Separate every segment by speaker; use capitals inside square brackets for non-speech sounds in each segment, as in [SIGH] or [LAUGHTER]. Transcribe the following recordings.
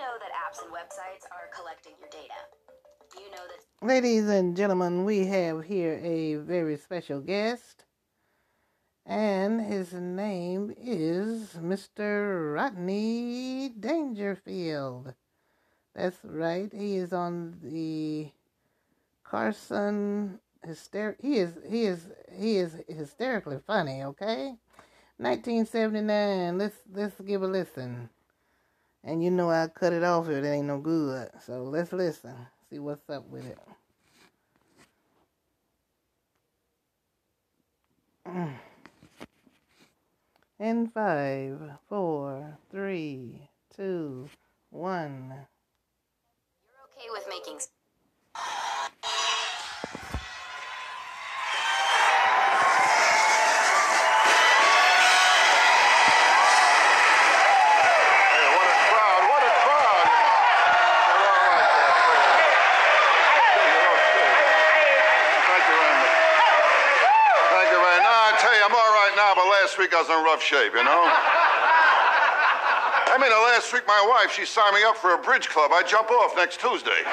Speaker 1: know that apps and websites are collecting your data? You know that?
Speaker 2: Ladies and gentlemen, we have here a very special guest, and his name is Mr. Rodney Dangerfield. That's right. He is on the Carson hyster. He is he is he is hysterically funny. Okay, 1979. Let's let's give a listen. And you know I cut it off if it ain't no good. So let's listen. See what's up with it. [CLEARS THROAT] In five, four, three, two, one.
Speaker 1: You're okay with making.
Speaker 3: Last week I was in rough shape, you know? I mean, the last week my wife, she signed me up for a bridge club. I jump off next Tuesday.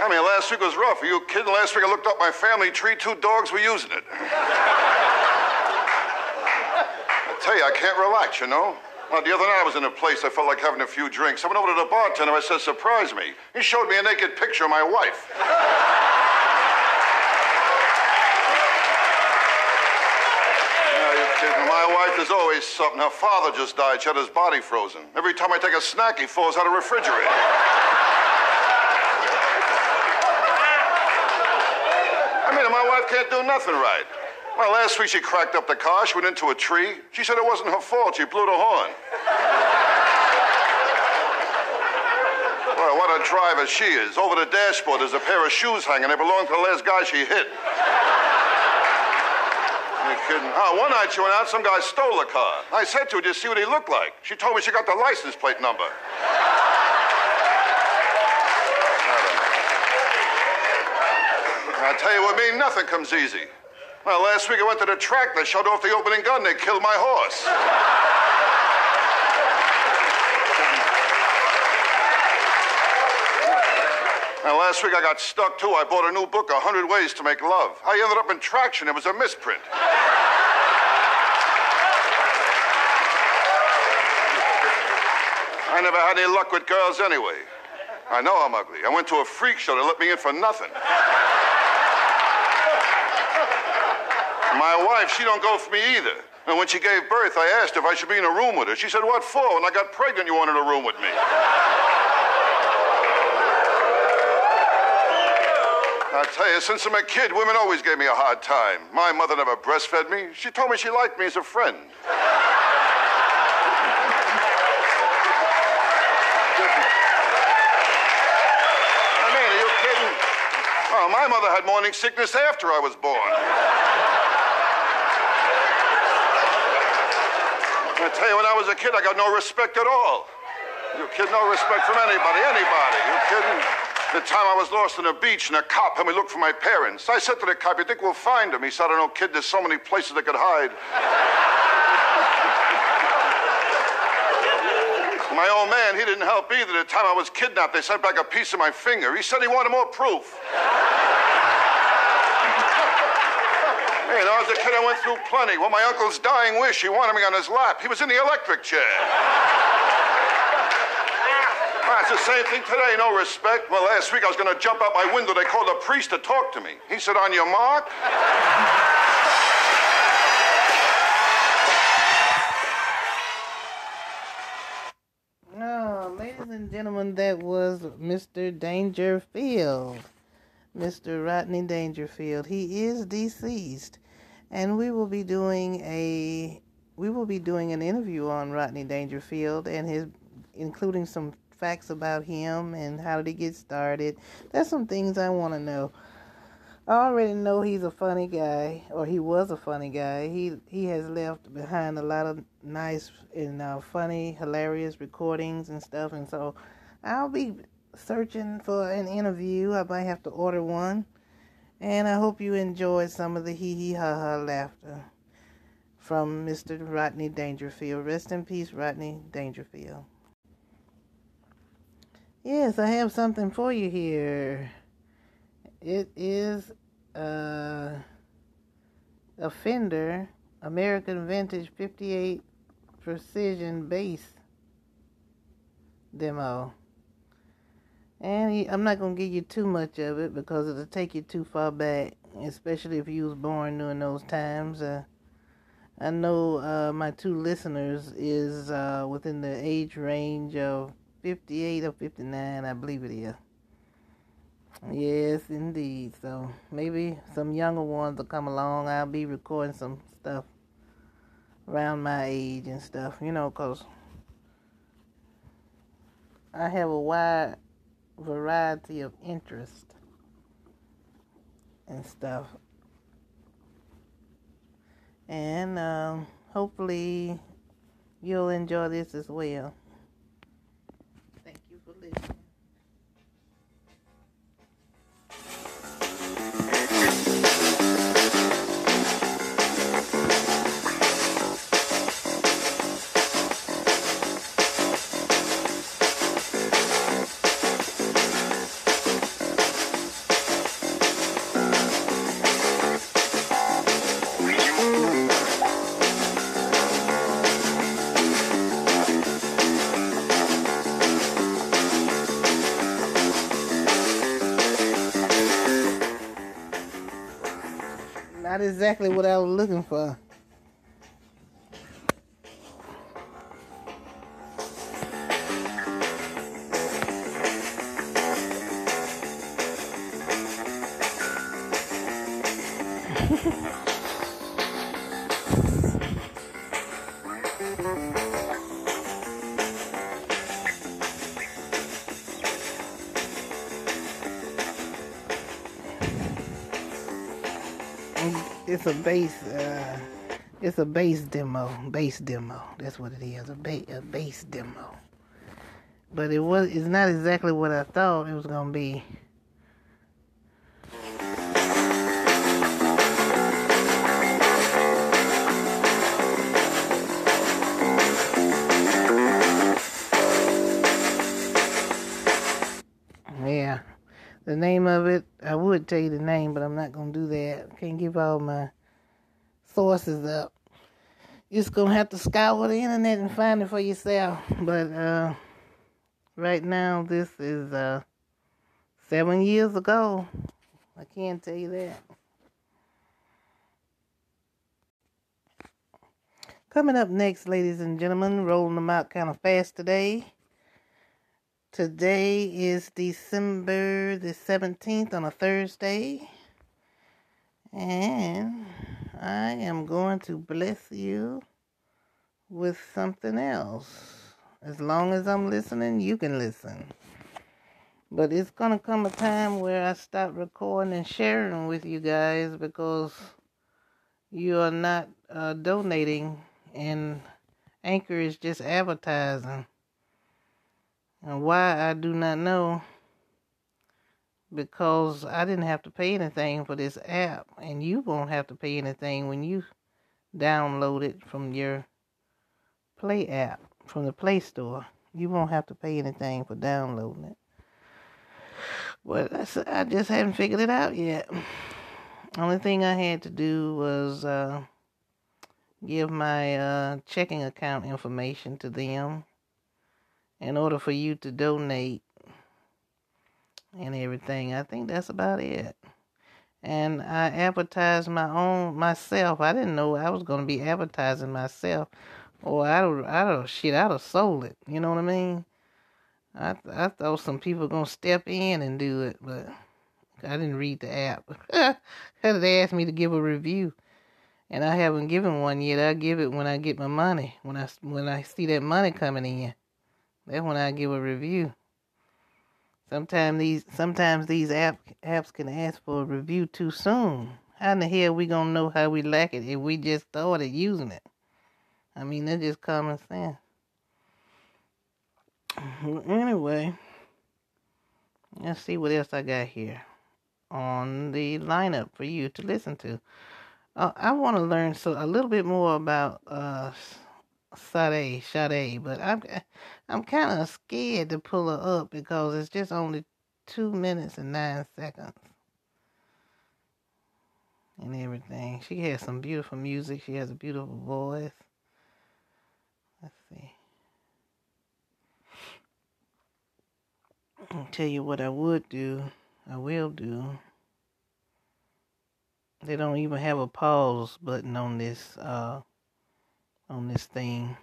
Speaker 3: I mean, last week was rough. Are you kidding? Last week I looked up my family tree, two dogs were using it. I tell you, I can't relax, you know? Well, the other night I was in a place I felt like having a few drinks. I went over to the bartender. And I said, surprise me. He showed me a naked picture of my wife. No, you is always something. Her father just died. She had his body frozen. Every time I take a snack, he falls out of the refrigerator. I mean, my wife can't do nothing right. Well, last week she cracked up the car. She went into a tree. She said it wasn't her fault. She blew the horn. Well, what a driver she is. Over the dashboard, there's a pair of shoes hanging. They belong to the last guy she hit. You kidding? Oh, one night she went out, some guy stole the car. I said to her, just see what he looked like. She told me she got the license plate number. I tell you what, me, nothing comes easy. Well, last week I went to the track. They shut off the opening gun. They killed my horse. Now, last week I got stuck too. I bought a new book, 100 Ways to Make Love. I ended up in traction. It was a misprint. I never had any luck with girls anyway. I know I'm ugly. I went to a freak show. to let me in for nothing. My wife, she don't go for me either. And when she gave birth, I asked if I should be in a room with her. She said, What for? When I got pregnant, you wanted a room with me. I tell you, since I'm a kid, women always gave me a hard time. My mother never breastfed me. She told me she liked me as a friend. I mean, are you kidding? Oh, my mother had morning sickness after I was born. I tell you, when I was a kid, I got no respect at all. You kid, No respect from anybody, anybody. You kidding? The time I was lost on a beach and a cop had me look for my parents. I said to the cop, you think we'll find them? He said, I don't know, kid, there's so many places they could hide. My old man, he didn't help either. The time I was kidnapped, they sent back a piece of my finger. He said he wanted more proof. Hey, when I was a kid, I went through plenty. Well, my uncle's dying wish, he wanted me on his lap. He was in the electric chair. Well, [LAUGHS] ah, it's the same thing today, no respect. Well, last week I was going to jump out my window. They called a priest to talk to me. He said, On your mark.
Speaker 2: No, ladies and gentlemen, that was Mr. Dangerfield. Mr. Rodney Dangerfield. He is deceased. And we will be doing a we will be doing an interview on Rodney Dangerfield and his including some facts about him and how did he get started. There's some things I want to know. I already know he's a funny guy, or he was a funny guy. He he has left behind a lot of nice and uh, funny, hilarious recordings and stuff, and so I'll be searching for an interview. I might have to order one, and I hope you enjoyed some of the hee hee ha ha laughter. from Mr. Rodney Dangerfield. Rest in peace, Rodney Dangerfield. Yes, I have something for you here. It is uh, a Fender American Vintage 58 Precision Bass demo. And he, I'm not going to give you too much of it because it'll take you too far back, especially if you was born during those times. Uh, I know uh, my two listeners is uh, within the age range of 58 or 59, I believe it is. Yes, indeed. So maybe some younger ones will come along. I'll be recording some stuff around my age and stuff, you know, because I have a wide variety of interest and stuff. And um, hopefully you'll enjoy this as well. Not exactly what I was looking for. It's a bass. Uh, it's a bass demo. Bass demo. That's what it is. A, ba- a bass demo. But it was. It's not exactly what I thought it was gonna be. The name of it, I would tell you the name, but I'm not to do that. Can't give all my sources up. You're just to have to scour the internet and find it for yourself. But uh, right now, this is uh, seven years ago. I can't tell you that. Coming up next, ladies and gentlemen, rolling them out kind of fast today. Today is December the 17th on a Thursday. And I am going to bless you with something else. As long as I'm listening, you can listen. But it's going to come a time where I stop recording and sharing with you guys because you are not uh, donating, and Anchor is just advertising. And why I do not know because I didn't have to pay anything for this app, and you won't have to pay anything when you download it from your Play app from the Play Store. You won't have to pay anything for downloading it. But I just haven't figured it out yet. Only thing I had to do was uh, give my uh, checking account information to them in order for you to donate and everything. I think that's about it. And I advertised my own myself. I didn't know I was going to be advertising myself. Or I don't, I don't, shit, I'd have sold it. You know what I mean? I, I thought some people to step in and do it, but I didn't read the app. [LAUGHS] they asked me to give a review, and I haven't given one yet. I'll give it when I get my money, when I, when I see that money coming in. That's when I give a review. Sometimes these sometimes these app, apps can ask for a review too soon. How in the hell we gonna know how we like it if we just started using it? I mean that's just common sense. Anyway, let's see what else I got here on the lineup for you to listen to. Uh, I want to learn so a little bit more about uh, Sade, Sade, but I'm I'm kind of scared to pull her up because it's just only two minutes and nine seconds and everything. She has some beautiful music. She has a beautiful voice. Let's see. I'll tell you what I would do. I will do. They don't even have a pause button on this uh on this thing.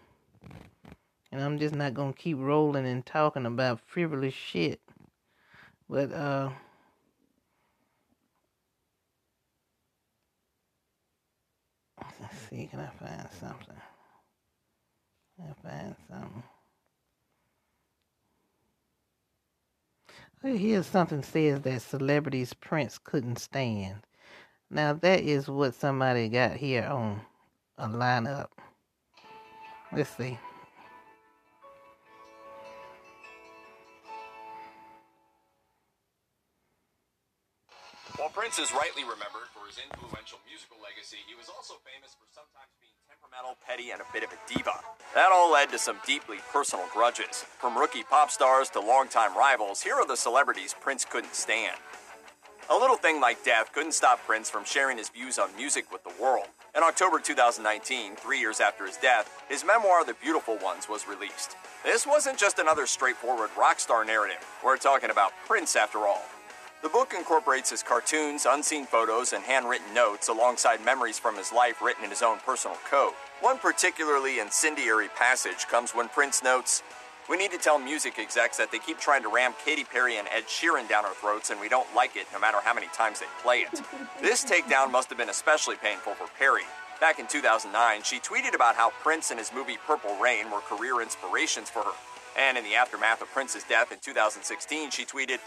Speaker 2: And I'm just not gonna keep rolling and talking about frivolous shit. But uh let's see, can I find something? Can I find something? Here's something says that celebrities Prince couldn't stand. Now that is what somebody got here on a lineup. Let's see.
Speaker 4: While Prince is rightly remembered for his influential musical legacy, he was also famous for sometimes being temperamental, petty, and a bit of a diva. That all led to some deeply personal grudges. From rookie pop stars to longtime rivals, here are the celebrities Prince couldn't stand. A little thing like death couldn't stop Prince from sharing his views on music with the world. In October 2019, three years after his death, his memoir, The Beautiful Ones, was released. This wasn't just another straightforward rock star narrative. We're talking about Prince after all. The book incorporates his cartoons, unseen photos, and handwritten notes alongside memories from his life written in his own personal code. One particularly incendiary passage comes when Prince notes, we need to tell music execs that they keep trying to ram Katy Perry and Ed Sheeran down our throats and we don't like it no matter how many times they play it. this takedown must have been especially painful for Perry. Back in 2009, she tweeted about how Prince and his movie Purple Rain were career inspirations for her. And in the aftermath of Prince's death in 2016, she tweeted,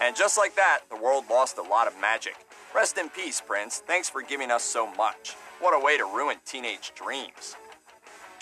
Speaker 4: And just like that, the world lost a lot of magic. Rest in peace, Prince. Thanks for giving us so much. What a way to ruin teenage dreams.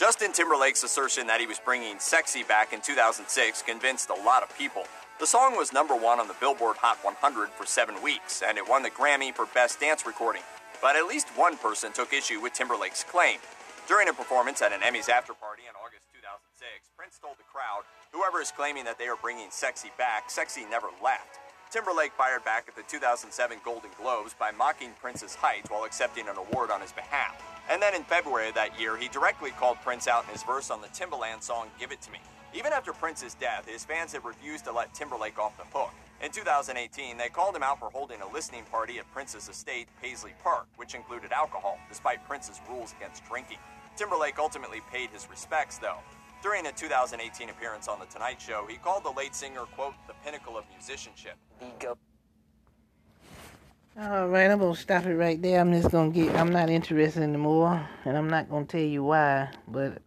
Speaker 4: Justin Timberlake's assertion that he was bringing Sexy back in 2006 convinced a lot of people. The song was number one on the Billboard Hot 100 for seven weeks, and it won the Grammy for Best Dance Recording. But at least one person took issue with Timberlake's claim. During a performance at an Emmys after party in August 2006, Prince told the crowd, Whoever is claiming that they are bringing Sexy back, Sexy never left. Timberlake fired back at the 2007 Golden Globes by mocking Prince's height while accepting an award on his behalf. And then in February of that year, he directly called Prince out in his verse on the Timbaland song Give It To Me. Even after Prince's death, his fans have refused to let Timberlake off the hook. In 2018, they called him out for holding a listening party at Prince's estate, Paisley Park, which included alcohol, despite Prince's rules against drinking. Timberlake ultimately paid his respects, though. During a 2018 appearance on The Tonight Show, he called the late singer, quote, the pinnacle of musicianship.
Speaker 1: Ego.
Speaker 2: All right, I'm gonna stop it right there. I'm just gonna get. I'm not interested anymore, and I'm not gonna tell you why. But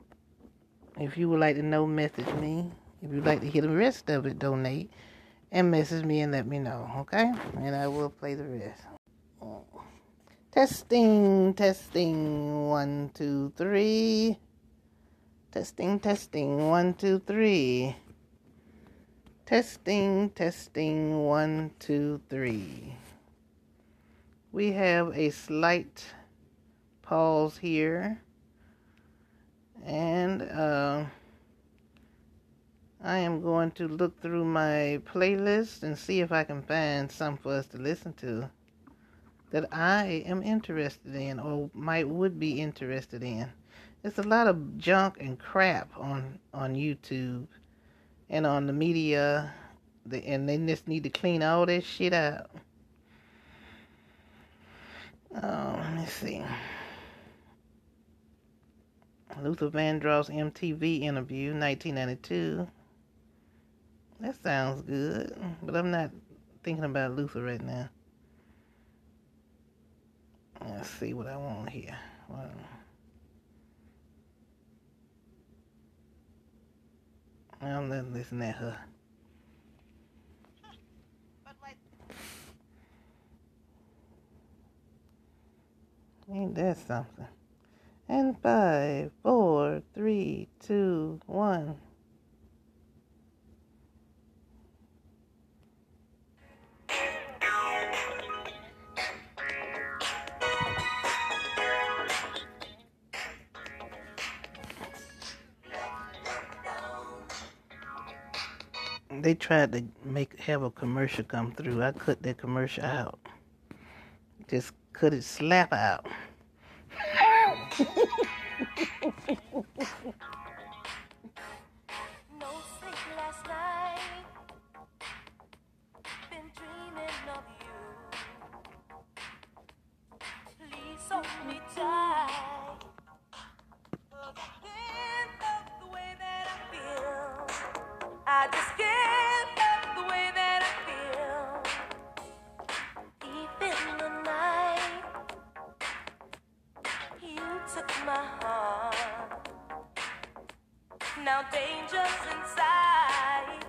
Speaker 2: if you would like to know, message me. If you'd like to hear the rest of it, donate and message me and let me know. Okay, and I will play the rest. Testing, testing. One, two, three. Testing, testing. One, two, three. Testing, testing. One, two, three we have a slight pause here and uh, I am going to look through my playlist and see if I can find some for us to listen to that I am interested in or might would be interested in. There's a lot of junk and crap on on YouTube and on the media, and they just need to clean all this shit out. Oh, let me see. Luther Vandross MTV interview, 1992. That sounds good, but I'm not thinking about Luther right now. Let's see what I want here. Well, I'm not listening at her. Ain't that something? And five, four, three, two, one. they tried to make have a commercial come through. I cut that commercial out. Just cut it slap out.
Speaker 5: Just [LAUGHS] now danger's inside.